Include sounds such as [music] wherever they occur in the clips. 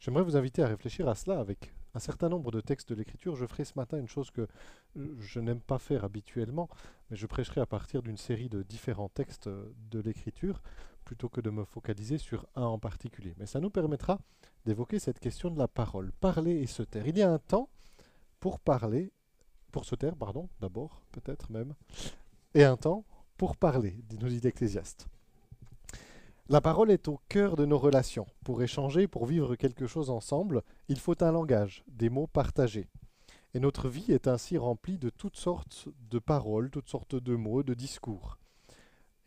J'aimerais vous inviter à réfléchir à cela avec un certain nombre de textes de l'Écriture. Je ferai ce matin une chose que euh, je n'aime pas faire habituellement, mais je prêcherai à partir d'une série de différents textes euh, de l'Écriture, plutôt que de me focaliser sur un en particulier. Mais ça nous permettra d'évoquer cette question de la parole, parler et se taire. Il y a un temps pour parler, pour se taire, pardon, d'abord, peut-être même, et un temps pour parler, nous dit l'Ecclésiaste. La parole est au cœur de nos relations. Pour échanger, pour vivre quelque chose ensemble, il faut un langage, des mots partagés. Et notre vie est ainsi remplie de toutes sortes de paroles, toutes sortes de mots, de discours.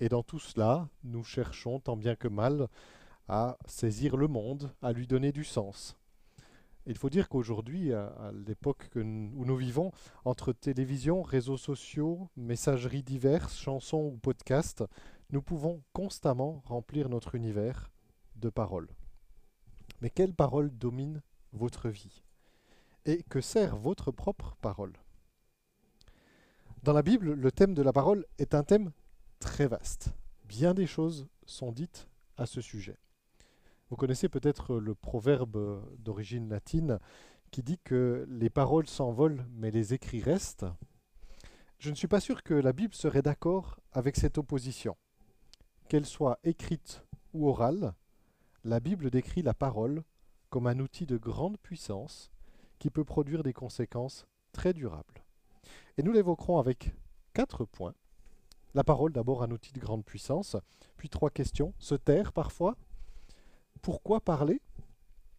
Et dans tout cela, nous cherchons tant bien que mal à saisir le monde, à lui donner du sens. Il faut dire qu'aujourd'hui, à, l'époque où nous vivons, entre télévision, réseaux sociaux, messageries diverses, chansons ou podcasts, nous pouvons constamment remplir notre univers de paroles. Mais quelle parole domine votre vie? Et que sert votre propre parole? Dans la Bible, le thème de la parole est un thème très vaste. Bien des choses sont dites à ce sujet. Vous connaissez peut-être le proverbe d'origine latine qui dit que les paroles s'envolent mais les écrits restent. Je ne suis pas sûr que la Bible serait d'accord avec cette opposition qu'elle soit écrite ou orale, la Bible décrit la parole comme un outil de grande puissance qui peut produire des conséquences très durables. Et nous l'évoquerons avec quatre points. La parole, d'abord un outil de grande puissance, puis trois questions. Se taire parfois Pourquoi parler?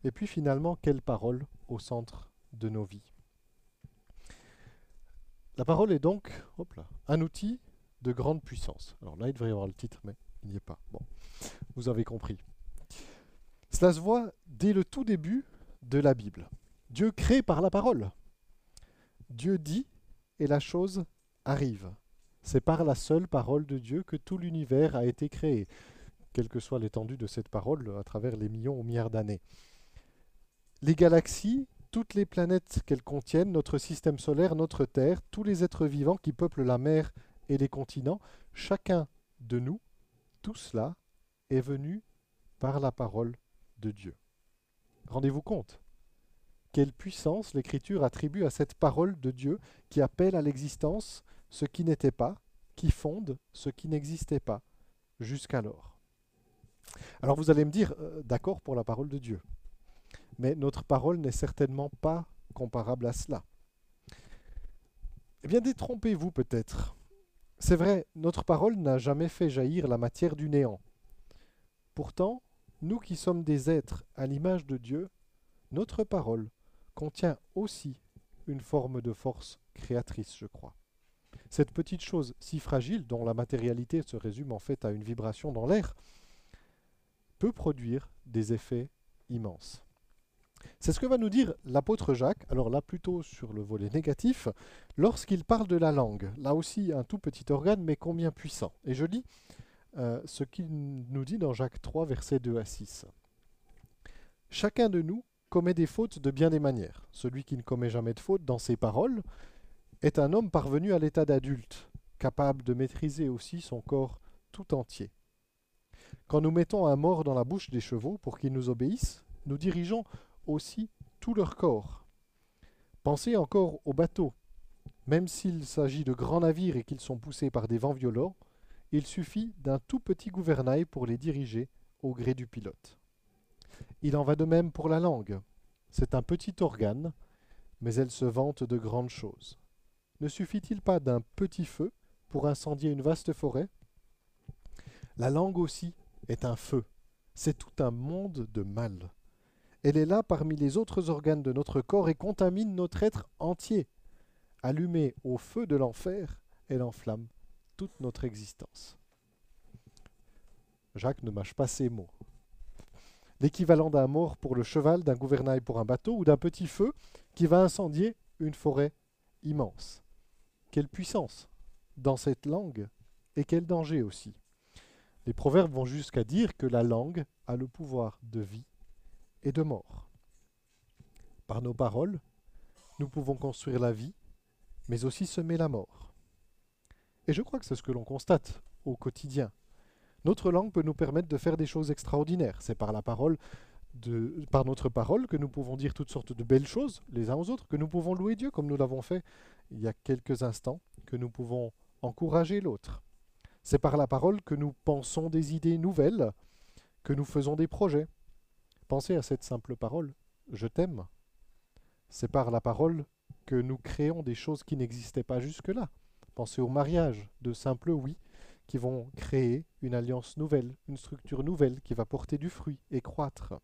Et puis finalement, quelle parole au centre de nos vies? La parole est donc un outil de grande puissance. Alors là, il devrait y avoir le titre, mais il n'y est pas. Bon, vous avez compris. Cela se voit dès le tout début de la Bible. Dieu crée par la parole. Dieu dit et la chose arrive. C'est par la seule parole de Dieu que tout l'univers a été créé, quelle que soit l'étendue de cette parole à travers les millions ou milliards d'années. Les galaxies, toutes les planètes qu'elles contiennent, notre système solaire, notre Terre, tous les êtres vivants qui peuplent la mer et les continents, chacun de nous tout cela est venu par la parole de Dieu. Rendez-vous compte quelle puissance l'Écriture attribue à cette parole de Dieu qui appelle à l'existence ce qui n'était pas, qui fonde ce qui n'existait pas jusqu'alors. Alors vous allez me dire, euh, d'accord pour la parole de Dieu, mais notre parole n'est certainement pas comparable à cela. Eh bien, détrompez-vous peut-être. C'est vrai, notre parole n'a jamais fait jaillir la matière du néant. Pourtant, nous qui sommes des êtres à l'image de Dieu, notre parole contient aussi une forme de force créatrice, je crois. Cette petite chose si fragile, dont la matérialité se résume en fait à une vibration dans l'air, peut produire des effets immenses. C'est ce que va nous dire l'apôtre Jacques, alors là plutôt sur le volet négatif, lorsqu'il parle de la langue. Là aussi un tout petit organe, mais combien puissant. Et je lis euh, ce qu'il nous dit dans Jacques 3, versets 2 à 6. Chacun de nous commet des fautes de bien des manières. Celui qui ne commet jamais de faute dans ses paroles est un homme parvenu à l'état d'adulte, capable de maîtriser aussi son corps tout entier. Quand nous mettons un mort dans la bouche des chevaux pour qu'ils nous obéissent, nous dirigeons aussi tout leur corps. Pensez encore aux bateaux. Même s'il s'agit de grands navires et qu'ils sont poussés par des vents violents, il suffit d'un tout petit gouvernail pour les diriger au gré du pilote. Il en va de même pour la langue. C'est un petit organe, mais elle se vante de grandes choses. Ne suffit-il pas d'un petit feu pour incendier une vaste forêt? La langue aussi est un feu. C'est tout un monde de mal. Elle est là parmi les autres organes de notre corps et contamine notre être entier. Allumée au feu de l'enfer, elle enflamme toute notre existence. Jacques ne mâche pas ses mots. L'équivalent d'un mort pour le cheval, d'un gouvernail pour un bateau ou d'un petit feu qui va incendier une forêt immense. Quelle puissance dans cette langue et quel danger aussi. Les proverbes vont jusqu'à dire que la langue a le pouvoir de vie et de mort. Par nos paroles, nous pouvons construire la vie, mais aussi semer la mort. Et je crois que c'est ce que l'on constate au quotidien. Notre langue peut nous permettre de faire des choses extraordinaires. C'est par la parole de, par notre parole que nous pouvons dire toutes sortes de belles choses les uns aux autres, que nous pouvons louer Dieu comme nous l'avons fait il y a quelques instants, que nous pouvons encourager l'autre. C'est par la parole que nous pensons des idées nouvelles, que nous faisons des projets. Pensez à cette simple parole, je t'aime. C'est par la parole que nous créons des choses qui n'existaient pas jusque-là. Pensez au mariage, de simples oui, qui vont créer une alliance nouvelle, une structure nouvelle qui va porter du fruit et croître.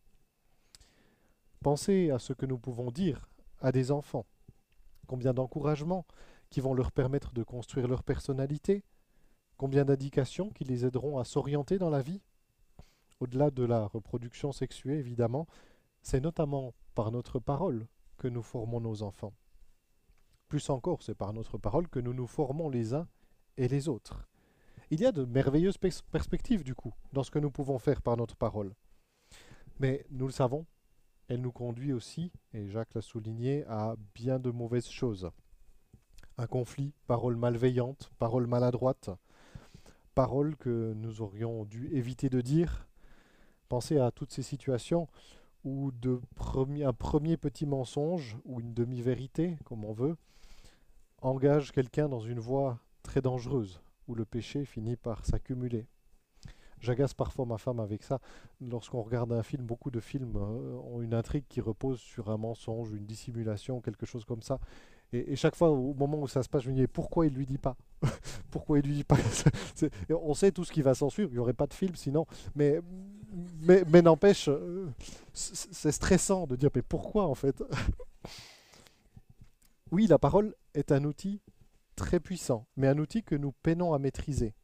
Pensez à ce que nous pouvons dire à des enfants. Combien d'encouragements qui vont leur permettre de construire leur personnalité, combien d'indications qui les aideront à s'orienter dans la vie. Au-delà de la reproduction sexuée, évidemment, c'est notamment par notre parole que nous formons nos enfants. Plus encore, c'est par notre parole que nous nous formons les uns et les autres. Il y a de merveilleuses perspectives, du coup, dans ce que nous pouvons faire par notre parole. Mais nous le savons, elle nous conduit aussi, et Jacques l'a souligné, à bien de mauvaises choses. Un conflit, parole malveillante, parole maladroite, parole que nous aurions dû éviter de dire. Pensez à toutes ces situations où un premier petit mensonge ou une demi-vérité, comme on veut, engage quelqu'un dans une voie très dangereuse, où le péché finit par s'accumuler. J'agace parfois ma femme avec ça. Lorsqu'on regarde un film, beaucoup de films euh, ont une intrigue qui repose sur un mensonge, une dissimulation, quelque chose comme ça. Et, chaque fois, au moment où ça se passe, je me dis pourquoi il lui dit pas? [laughs] Pourquoi il lui dit pas? [laughs] On sait tout ce qui va s'en suivre. Il n'y aurait pas de film sinon. Mais, mais, n'empêche, euh, c'est stressant de dire mais pourquoi en fait? [laughs] Oui, la parole est un outil très puissant, mais un outil que nous peinons à maîtriser.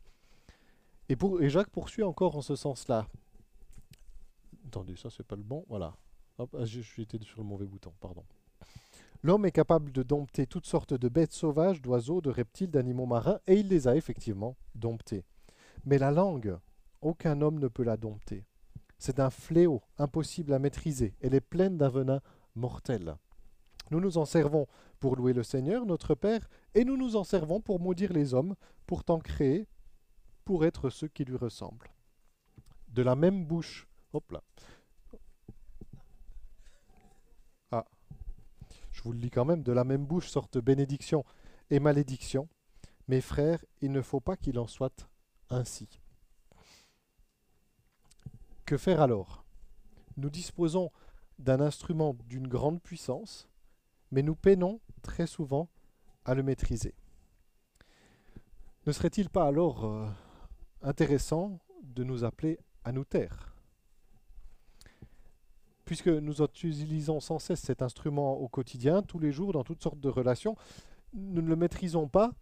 Et, Jacques poursuit encore en ce sens-là. Attendez, ça c'est pas le bon. Voilà. Ah, j'étais sur le mauvais bouton, pardon. L'homme est capable de dompter toutes sortes de bêtes sauvages, d'oiseaux, de reptiles, d'animaux marins, et il les a effectivement domptés. Mais la langue, aucun homme ne peut la dompter. C'est un fléau impossible à maîtriser. Elle est pleine d'un venin mortel. Nous nous en servons pour louer le Seigneur, notre Père, et nous nous en servons pour maudire les hommes, pourtant créés pour être ceux qui lui ressemblent. De la même bouche, hop là. Ah, je vous le lis quand même, de la même bouche sortent bénédiction et malédiction. Mes frères, il ne faut pas qu'il en soit ainsi. Que faire alors? Nous disposons d'un instrument d'une grande puissance, mais nous peinons très souvent à le maîtriser. Ne serait-il pas alors euh, intéressant de nous appeler à nous taire? Puisque nous utilisons sans cesse cet instrument au quotidien, tous les jours, dans toutes sortes de relations, nous ne le maîtrisons pas,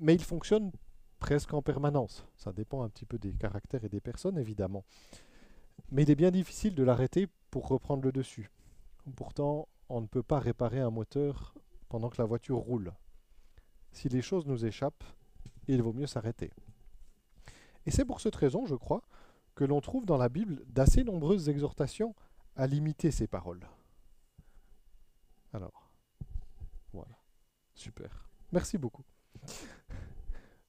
mais il fonctionne presque en permanence. Ça dépend un petit peu des caractères et des personnes, évidemment. Mais il est bien difficile de l'arrêter pour reprendre le dessus. Pourtant, on ne peut pas réparer un moteur pendant que la voiture roule. Si les choses nous échappent, il vaut mieux s'arrêter. Et c'est pour cette raison, je crois, que l'on trouve dans la Bible d'assez nombreuses exhortations à limiter ces paroles. Alors, voilà, super. Merci beaucoup.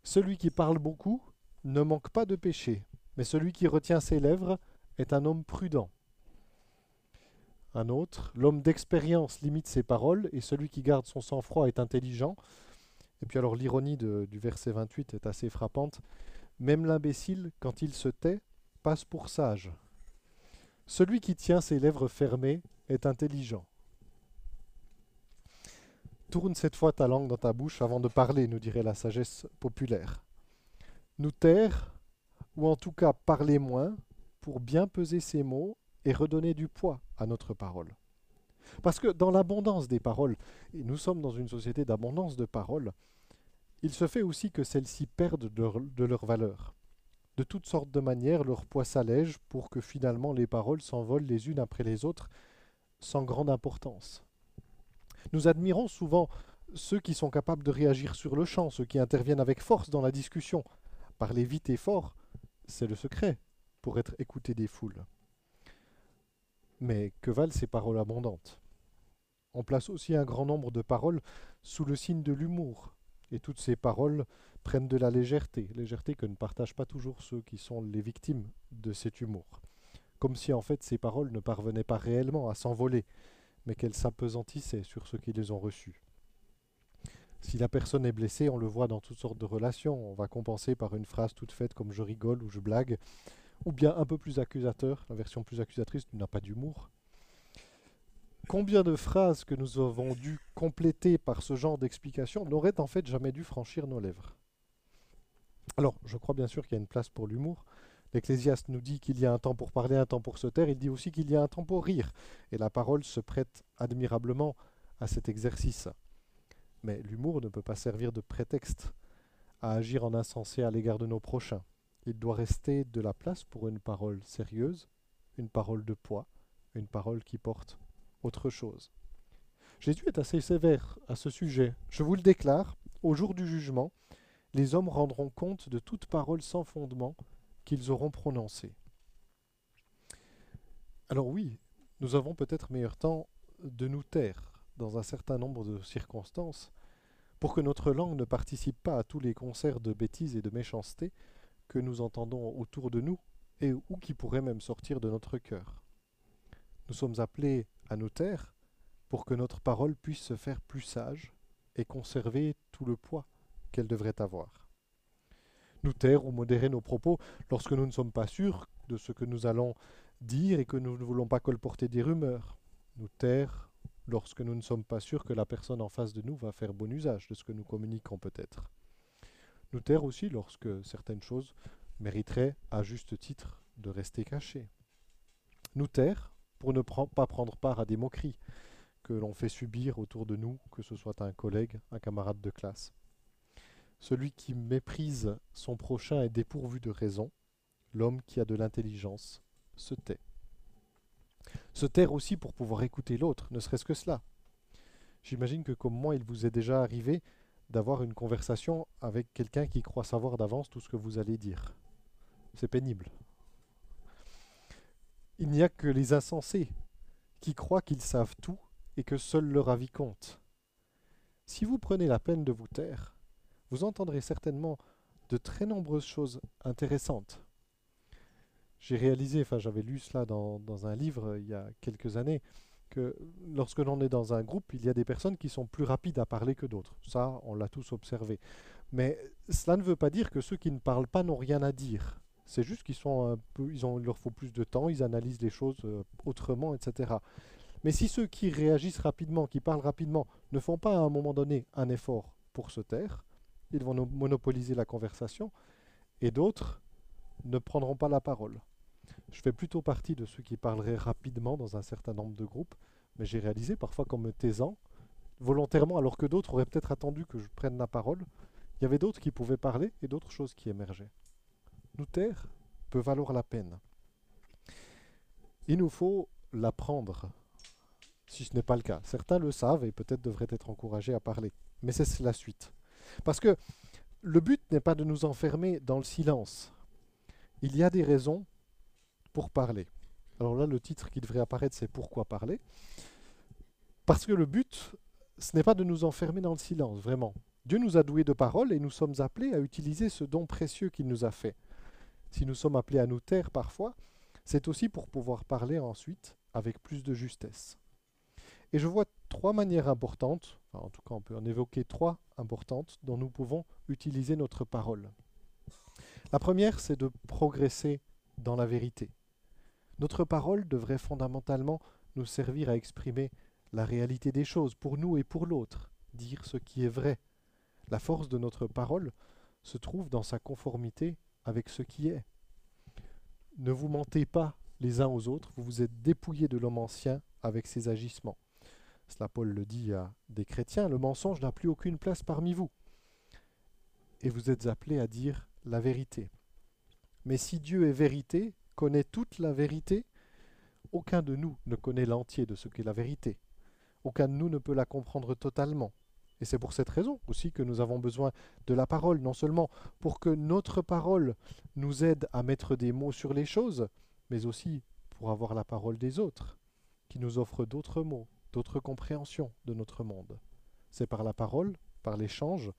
Celui qui parle beaucoup ne manque pas de péché, mais celui qui retient ses lèvres est un homme prudent. Un autre, l'homme d'expérience limite ses paroles, et celui qui garde son sang-froid est intelligent. Et puis alors l'ironie du verset 28 est assez frappante. Même l'imbécile, quand il se tait, passe pour sage. Celui qui tient ses lèvres fermées est intelligent. Tourne cette fois ta langue dans ta bouche avant de parler, nous dirait la sagesse populaire. Nous taire, ou en tout cas parler moins, pour bien peser ses mots et redonner du poids à notre parole. Parce que dans l'abondance des paroles, et nous sommes dans une société d'abondance de paroles, il se fait aussi que celles-ci perdent de leur, valeur. De toutes sortes de manières, leur poids s'allège pour que finalement les paroles s'envolent les unes après les autres sans grande importance. Nous admirons souvent ceux qui sont capables de réagir sur le champ, ceux qui interviennent avec force dans la discussion. Parler vite et fort, c'est le secret pour être écouté des foules. Mais que valent ces paroles abondantes On place aussi un grand nombre de paroles sous le signe de l'humour, et toutes ces paroles prennent de la légèreté, légèreté que ne partagent pas toujours ceux qui sont les victimes de cet humour. comme si en fait ces paroles ne parvenaient pas réellement à s'envoler, mais qu'elles s'apesantissaient sur ceux qui les ont reçues. Si la personne est blessée, on le voit dans toutes sortes de relations, on va compenser par une phrase toute faite comme je rigole ou je blague, ou bien un peu plus accusateur, la version plus accusatrice n'a pas d'humour. Combien de phrases que nous avons dû compléter par ce genre d'explication n'auraient en fait jamais dû franchir nos lèvres? Alors, je crois bien sûr qu'il y a une place pour l'humour. L'Ecclésiaste nous dit qu'il y a un temps pour parler, un temps pour se taire, il dit aussi qu'il y a un temps pour rire, et la parole se prête admirablement à cet exercice. Mais l'humour ne peut pas servir de prétexte à agir en insensé à l'égard de nos prochains. Il doit rester de la place pour une parole sérieuse, une parole de poids, une parole qui porte autre chose. Jésus est assez sévère à ce sujet. Je vous le déclare, au jour du jugement, les hommes rendront compte de toute parole sans fondement qu'ils auront prononcée. Alors oui, nous avons peut-être meilleur temps de nous taire dans un certain nombre de circonstances pour que notre langue ne participe pas à tous les concerts de bêtises et de méchanceté que nous entendons autour de nous et ou qui pourraient même sortir de notre cœur. Nous sommes appelés à nous taire pour que notre parole puisse se faire plus sage et conserver tout le poids qu'elle devrait avoir. Nous taire ou modérer nos propos lorsque nous ne sommes pas sûrs de ce que nous allons dire et que nous ne voulons pas colporter des rumeurs. Nous taire lorsque nous ne sommes pas sûrs que la personne en face de nous va faire bon usage de ce que nous communiquons peut-être. Nous taire aussi lorsque certaines choses mériteraient à juste titre de rester cachées. Nous taire pour ne pas prendre part à des moqueries que l'on fait subir autour de nous, que ce soit un collègue, un camarade de classe. Celui qui méprise son prochain est dépourvu de raison. L'homme qui a de l'intelligence se tait. Se taire aussi pour pouvoir écouter l'autre, ne serait-ce que cela. J'imagine que comme moi, il vous est déjà arrivé d'avoir une conversation avec quelqu'un qui croit savoir d'avance tout ce que vous allez dire. C'est pénible. Il n'y a que les insensés qui croient qu'ils savent tout et que seul leur avis compte. Si vous prenez la peine de vous taire, vous entendrez certainement de très nombreuses choses intéressantes j'ai réalisé, enfin j'avais lu cela dans, un livre il y a quelques années, que lorsque l'on est dans un groupe, il y a des personnes qui sont plus rapides à parler que d'autres. Ça, on l'a tous observé. Mais cela ne veut pas dire que ceux qui ne parlent pas n'ont rien à dire. C'est juste qu'ils sont un peu, ils leur faut plus de temps, ils analysent les choses euh, autrement, etc. Mais si ceux qui réagissent rapidement, qui parlent rapidement, ne font pas à un moment donné un effort pour se taire, ils vont monopoliser la conversation, et d'autres ne prendront pas la parole. Je fais plutôt partie de ceux qui parleraient rapidement dans un certain nombre de groupes, mais j'ai réalisé parfois qu'en me taisant, volontairement, alors que d'autres auraient peut-être attendu que je prenne la parole, il y avait d'autres qui pouvaient parler et d'autres choses qui émergeaient. Nous taire peut valoir la peine. Il nous faut l'apprendre, si ce n'est pas le cas. Certains le savent et peut-être devraient être encouragés à parler. Mais c'est la suite. Parce que le but n'est pas de nous enfermer dans le silence. Il y a des raisons pour parler. Alors là, le titre qui devrait apparaître, c'est Pourquoi parler? Parce que le but, ce n'est pas de nous enfermer dans le silence, vraiment. Dieu nous a doués de parole et nous sommes appelés à utiliser ce don précieux qu'il nous a fait. Si nous sommes appelés à nous taire parfois, c'est aussi pour pouvoir parler ensuite avec plus de justesse. Et je vois trois manières importantes, en tout cas on peut en évoquer trois importantes, dont nous pouvons utiliser notre parole. La première, c'est de progresser dans la vérité. Notre parole devrait fondamentalement nous servir à exprimer la réalité des choses pour nous et pour l'autre, dire ce qui est vrai. La force de notre parole se trouve dans sa conformité avec ce qui est. Ne vous mentez pas les uns aux autres, vous vous êtes dépouillés de l'homme ancien avec ses agissements. Cela Paul le dit à des chrétiens, le mensonge n'a plus aucune place parmi vous. Et vous êtes appelés à dire la vérité. Mais si Dieu est vérité, connaît toute la vérité, aucun de nous ne connaît l'entier de ce qu'est la vérité. Aucun de nous ne peut la comprendre totalement. Et c'est pour cette raison aussi que nous avons besoin de la parole, non seulement pour que notre parole nous aide à mettre des mots sur les choses, mais aussi pour avoir la parole des autres, qui nous offre d'autres mots, d'autres compréhensions de notre monde. C'est par la parole, par l'échange,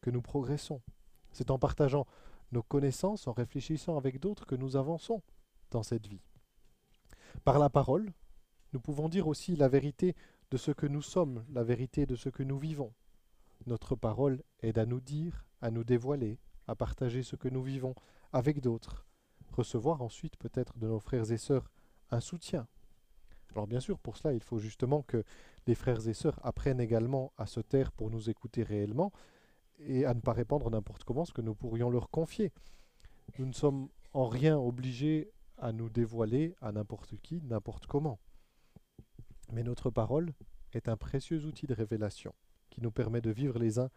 que nous progressons. C'est en partageant nos connaissances, en réfléchissant avec d'autres que nous avançons dans cette vie. Par la parole, nous pouvons dire aussi la vérité de ce que nous sommes, la vérité de ce que nous vivons. Notre parole aide à nous dire, à nous dévoiler, à partager ce que nous vivons avec d'autres, recevoir ensuite peut-être de nos frères et sœurs un soutien. Alors bien sûr, pour cela, il faut justement que les frères et sœurs apprennent également à se taire pour nous écouter réellement et à ne pas répandre n'importe comment ce que nous pourrions leur confier. Nous ne sommes en rien obligés à nous dévoiler à n'importe qui, n'importe comment. Mais notre parole est un précieux outil de révélation qui nous permet de vivre les uns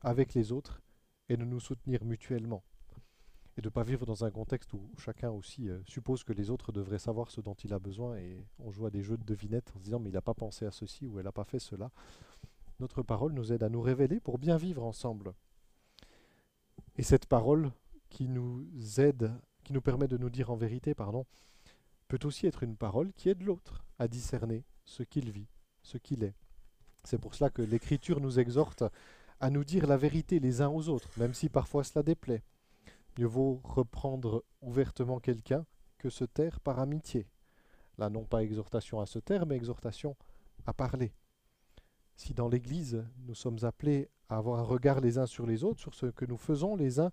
avec les autres et de nous soutenir mutuellement. Et de ne pas vivre dans un contexte où chacun aussi euh, suppose que les autres devraient savoir ce dont il a besoin et on joue à des jeux de devinettes en se disant mais il n'a pas pensé à ceci ou elle n'a pas fait cela. Notre parole nous aide à nous révéler pour bien vivre ensemble. Et cette parole qui nous aide, qui nous permet de nous dire en vérité, pardon, peut aussi être une parole qui aide l'autre à discerner ce qu'il vit, ce qu'il est. C'est pour cela que l'Écriture nous exhorte à nous dire la vérité les uns aux autres, même si parfois cela déplaît. Mieux vaut reprendre ouvertement quelqu'un que se taire par amitié. Là, non pas exhortation à se taire, mais exhortation à parler. Si dans l'Église, nous sommes appelés à avoir un regard les uns sur les autres, sur ce que nous faisons les uns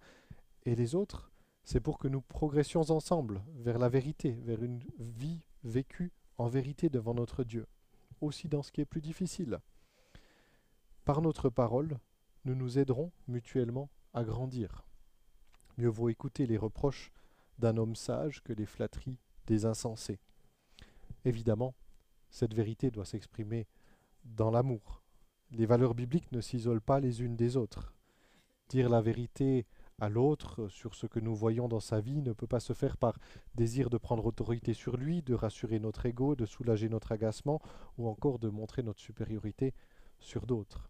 et les autres, c'est pour que nous progressions ensemble vers la vérité, vers une vie vécue en vérité devant notre Dieu, aussi dans ce qui est plus difficile. Par notre parole, nous nous aiderons mutuellement à grandir. Mieux vaut écouter les reproches d'un homme sage que les flatteries des insensés. Évidemment, cette vérité doit s'exprimer dans l'amour. Les valeurs bibliques ne s'isolent pas les unes des autres. Dire la vérité à l'autre sur ce que nous voyons dans sa vie ne peut pas se faire par désir de prendre autorité sur lui, de rassurer notre ego, de soulager notre agacement ou encore de montrer notre supériorité sur d'autres.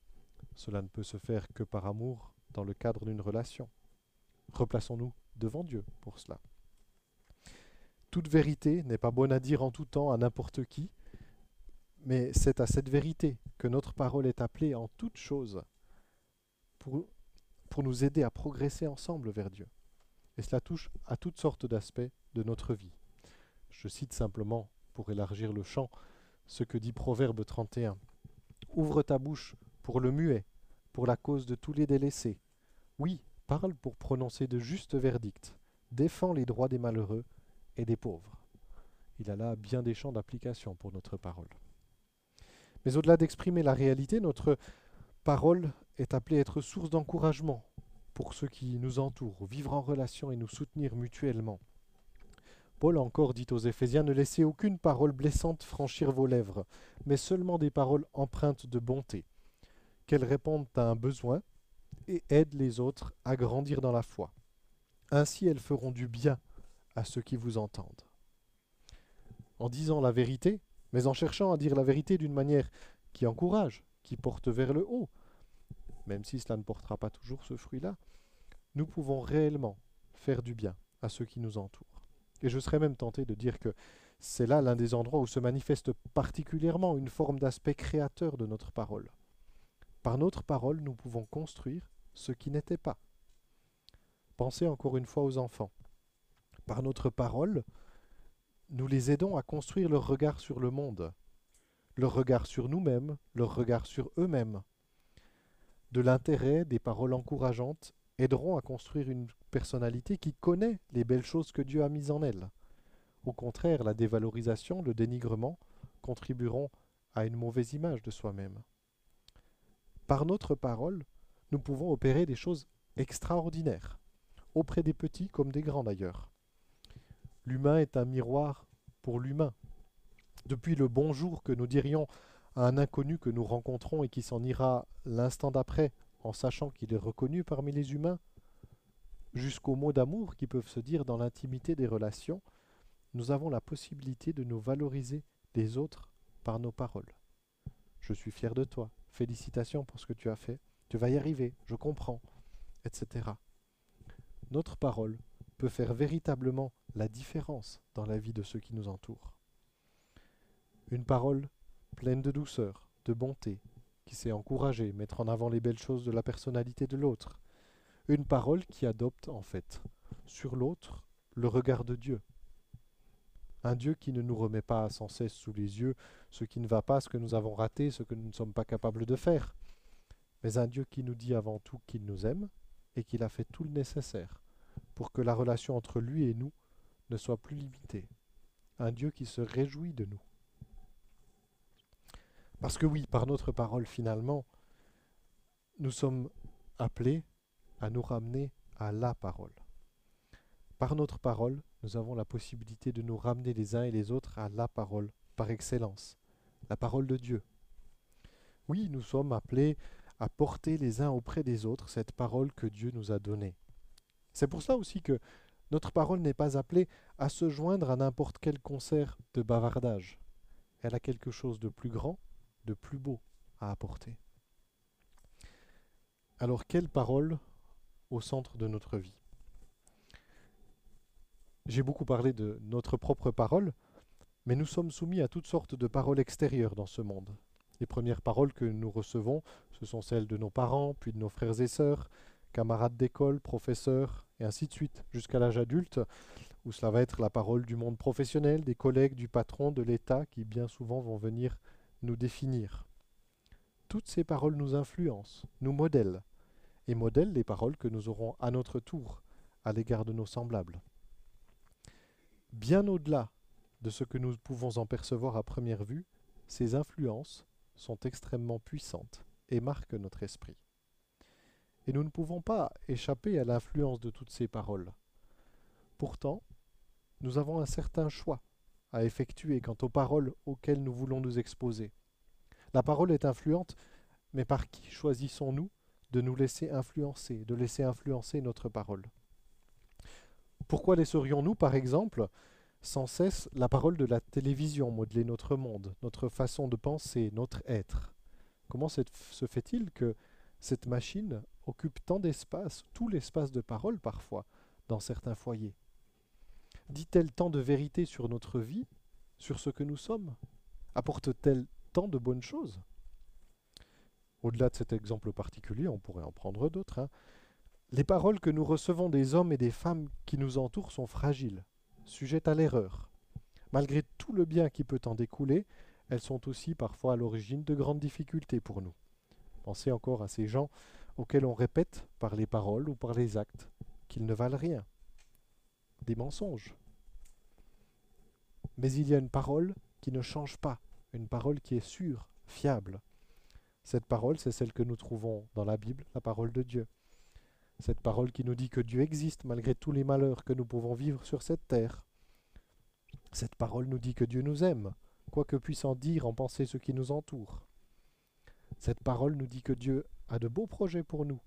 Cela ne peut se faire que par amour dans le cadre d'une relation. Replaçons-nous devant Dieu pour cela. Toute vérité n'est pas bonne à dire en tout temps à n'importe qui, mais c'est à cette vérité que notre parole est appelée en toutes choses pour pour nous aider à progresser ensemble vers Dieu. Et cela touche à toutes sortes d'aspects de notre vie. Je cite simplement, pour élargir le champ, ce que dit Proverbe 31. Ouvre ta bouche pour le muet, pour la cause de tous les délaissés. Oui, parle pour prononcer de justes verdicts. Défends les droits des malheureux et des pauvres. Il a là bien des champs d'application pour notre parole. Mais au-delà d'exprimer la réalité, notre parole est appelée à être source d'encouragement pour ceux qui nous entourent, vivre en relation et nous soutenir mutuellement. Paul encore dit aux Éphésiens, ne laissez aucune parole blessante franchir vos lèvres, mais seulement des paroles empreintes de bonté, qu'elles répondent à un besoin et aident les autres à grandir dans la foi. Ainsi elles feront du bien à ceux qui vous entendent. En disant la vérité, mais en cherchant à dire la vérité d'une manière qui encourage, qui porte vers le haut, même si cela ne portera pas toujours ce fruit-là, nous pouvons réellement faire du bien à ceux qui nous entourent. Et je serais même tenté de dire que c'est là l'un des endroits où se manifeste particulièrement une forme d'aspect créateur de notre parole. Par notre parole, nous pouvons construire ce qui n'était pas. Pensez encore une fois aux enfants. Par notre parole, nous les aidons à construire leur regard sur le monde, leur regard sur nous-mêmes, leur regard sur eux-mêmes. De l'intérêt, des paroles encourageantes aideront à construire une personnalité qui connaît les belles choses que Dieu a mises en elle. Au contraire, la dévalorisation, le dénigrement contribueront à une mauvaise image de soi-même. Par notre parole, nous pouvons opérer des choses extraordinaires, auprès des petits comme des grands d'ailleurs. L'humain est un miroir pour l'humain. Depuis le bonjour que nous dirions à un inconnu que nous rencontrons et qui s'en ira l'instant d'après en sachant qu'il est reconnu parmi les humains, jusqu'aux mots d'amour qui peuvent se dire dans l'intimité des relations, nous avons la possibilité de nous valoriser les autres par nos paroles. Je suis fier de toi, félicitations pour ce que tu as fait, tu vas y arriver, je comprends, etc. Notre parole peut faire véritablement la différence dans la vie de ceux qui nous entourent. Une parole pleine de douceur, de bonté, qui sait encourager, mettre en avant les belles choses de la personnalité de l'autre. Une parole qui adopte, en fait, sur l'autre, le regard de Dieu. Un Dieu qui ne nous remet pas sans cesse sous les yeux ce qui ne va pas, ce que nous avons raté, ce que nous ne sommes pas capables de faire. Mais un Dieu qui nous dit avant tout qu'il nous aime et qu'il a fait tout le nécessaire pour que la relation entre lui et nous ne soit plus limitée. Un Dieu qui se réjouit de nous. Parce que oui, par notre parole finalement, nous sommes appelés à nous ramener à la parole. Par notre parole, nous avons la possibilité de nous ramener les uns et les autres à la parole, par excellence, la parole de Dieu. Oui, nous sommes appelés à porter les uns auprès des autres cette parole que Dieu nous a donnée. C'est pour cela aussi que notre parole n'est pas appelée à se joindre à n'importe quel concert de bavardage. Elle a quelque chose de plus grand, plus beau à apporter. Alors quelle parole au centre de notre vie? J'ai beaucoup parlé de notre propre parole, mais nous sommes soumis à toutes sortes de paroles extérieures dans ce monde. Les premières paroles que nous recevons, ce sont celles de nos parents, puis de nos frères et sœurs, camarades d'école, professeurs, et ainsi de suite, jusqu'à l'âge adulte, où cela va être la parole du monde professionnel, des collègues, du patron, de l'État, qui bien souvent vont venir nous définir. Toutes ces paroles nous influencent, nous modèlent, et modèlent les paroles que nous aurons à notre tour à l'égard de nos semblables. Bien au-delà de ce que nous pouvons en percevoir à première vue, ces influences sont extrêmement puissantes et marquent notre esprit. Et nous ne pouvons pas échapper à l'influence de toutes ces paroles. Pourtant, nous avons un certain choix à effectuer quant aux paroles auxquelles nous voulons nous exposer. La parole est influente, mais par qui choisissons-nous de nous laisser influencer, de laisser influencer notre parole? Pourquoi laisserions-nous, par exemple, sans cesse la parole de la télévision modeler notre monde, notre façon de penser, notre être? Comment se fait-il que cette machine occupe tant d'espace, tout l'espace de parole parfois, dans certains foyers? Dit-elle tant de vérité sur notre vie, sur ce que nous sommes? Apporte-t-elle tant de bonnes choses? Au-delà de cet exemple particulier, on pourrait en prendre d'autres. Hein. Les paroles que nous recevons des hommes et des femmes qui nous entourent sont fragiles, sujettes à l'erreur. Malgré tout le bien qui peut en découler, elles sont aussi parfois à l'origine de grandes difficultés pour nous. Pensez encore à ces gens auxquels on répète par les paroles ou par les actes qu'ils ne valent rien. Des mensonges. Mais il y a une parole qui ne change pas, une parole qui est sûre, fiable, cette parole, c'est celle que nous trouvons dans la Bible, la parole de Dieu. Cette parole qui nous dit que Dieu existe malgré tous les malheurs que nous pouvons vivre sur cette terre. Cette parole nous dit que Dieu nous aime, quoi que puisse en dire, en penser ce qui nous entoure. Cette parole nous dit que Dieu a de beaux projets pour nous,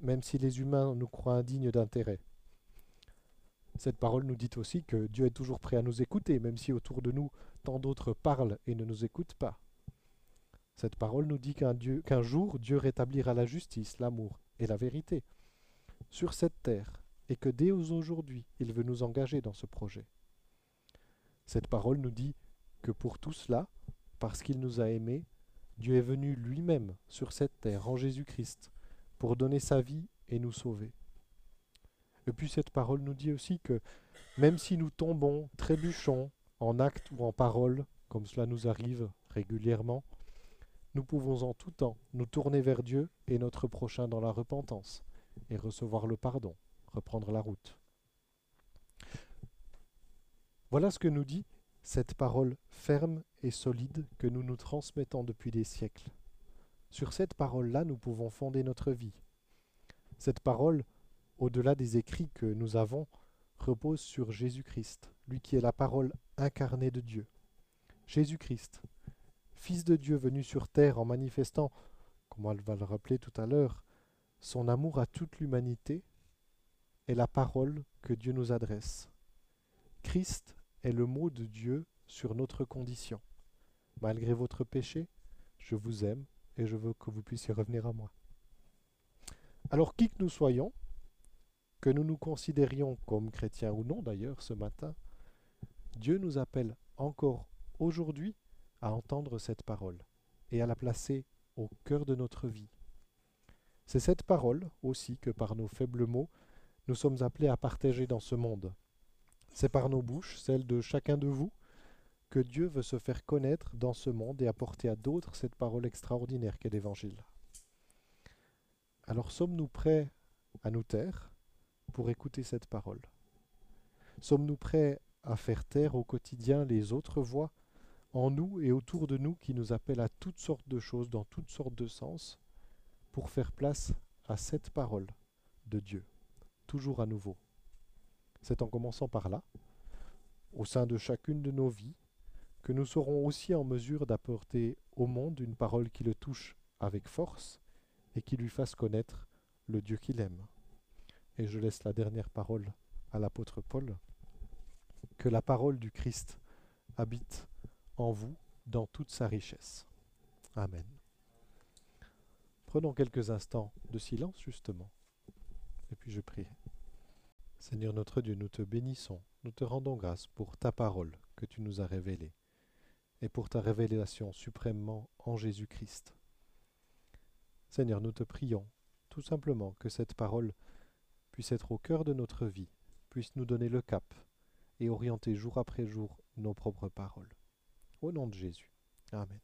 même si les humains nous croient indignes d'intérêt. Cette parole nous dit aussi que Dieu est toujours prêt à nous écouter, même si autour de nous tant d'autres parlent et ne nous écoutent pas. Cette parole nous dit qu'un jour Dieu rétablira la justice, l'amour et la vérité sur cette terre, et que dès aujourd'hui il veut nous engager dans ce projet. Cette parole nous dit que pour tout cela, parce qu'il nous a aimés, Dieu est venu lui-même sur cette terre en Jésus-Christ pour donner sa vie et nous sauver. Et puis cette parole nous dit aussi que même si nous tombons, trébuchons, en acte ou en parole, comme cela nous arrive régulièrement, nous pouvons en tout temps nous tourner vers Dieu et notre prochain dans la repentance, et recevoir le pardon, reprendre la route. Voilà ce que nous dit cette parole ferme et solide que nous nous transmettons depuis des siècles. Sur cette parole-là, nous pouvons fonder notre vie. Cette parole, au-delà des écrits que nous avons, repose sur Jésus-Christ, lui qui est la parole incarnée de Dieu. Jésus-Christ, Fils de Dieu venu sur terre en manifestant, comme elle va le rappeler tout à l'heure, son amour à toute l'humanité, est la parole que Dieu nous adresse. Christ est le mot de Dieu sur notre condition. Malgré votre péché, je vous aime et je veux que vous puissiez revenir à moi. Alors qui que nous soyons, que nous nous considérions comme chrétiens ou non d'ailleurs ce matin, Dieu nous appelle encore aujourd'hui à entendre cette parole et à la placer au cœur de notre vie. C'est cette parole aussi que par nos faibles mots, nous sommes appelés à partager dans ce monde. C'est par nos bouches, celles de chacun de vous, que Dieu veut se faire connaître dans ce monde et apporter à d'autres cette parole extraordinaire qu'est l'Évangile. Alors sommes-nous prêts à nous taire pour écouter cette parole Sommes-nous prêts à faire taire au quotidien les autres voix en nous et autour de nous qui nous appellent à toutes sortes de choses dans toutes sortes de sens pour faire place à cette parole de Dieu, toujours à nouveau? C'est en commençant par là, au sein de chacune de nos vies, que nous serons aussi en mesure d'apporter au monde une parole qui le touche avec force et qui lui fasse connaître le Dieu qu'il aime. Et je laisse la dernière parole à l'apôtre Paul. Que la parole du Christ habite en vous dans toute sa richesse. Amen. Prenons quelques instants de silence justement, et puis je prie. Seigneur notre Dieu, nous te bénissons, nous te rendons grâce pour ta parole que tu nous as révélée, et pour ta révélation suprêmement en Jésus-Christ. Seigneur, nous te prions tout simplement que cette parole puisse être au cœur de notre vie, puisse nous donner le cap et orienter jour après jour nos propres paroles. Au nom de Jésus. Amen.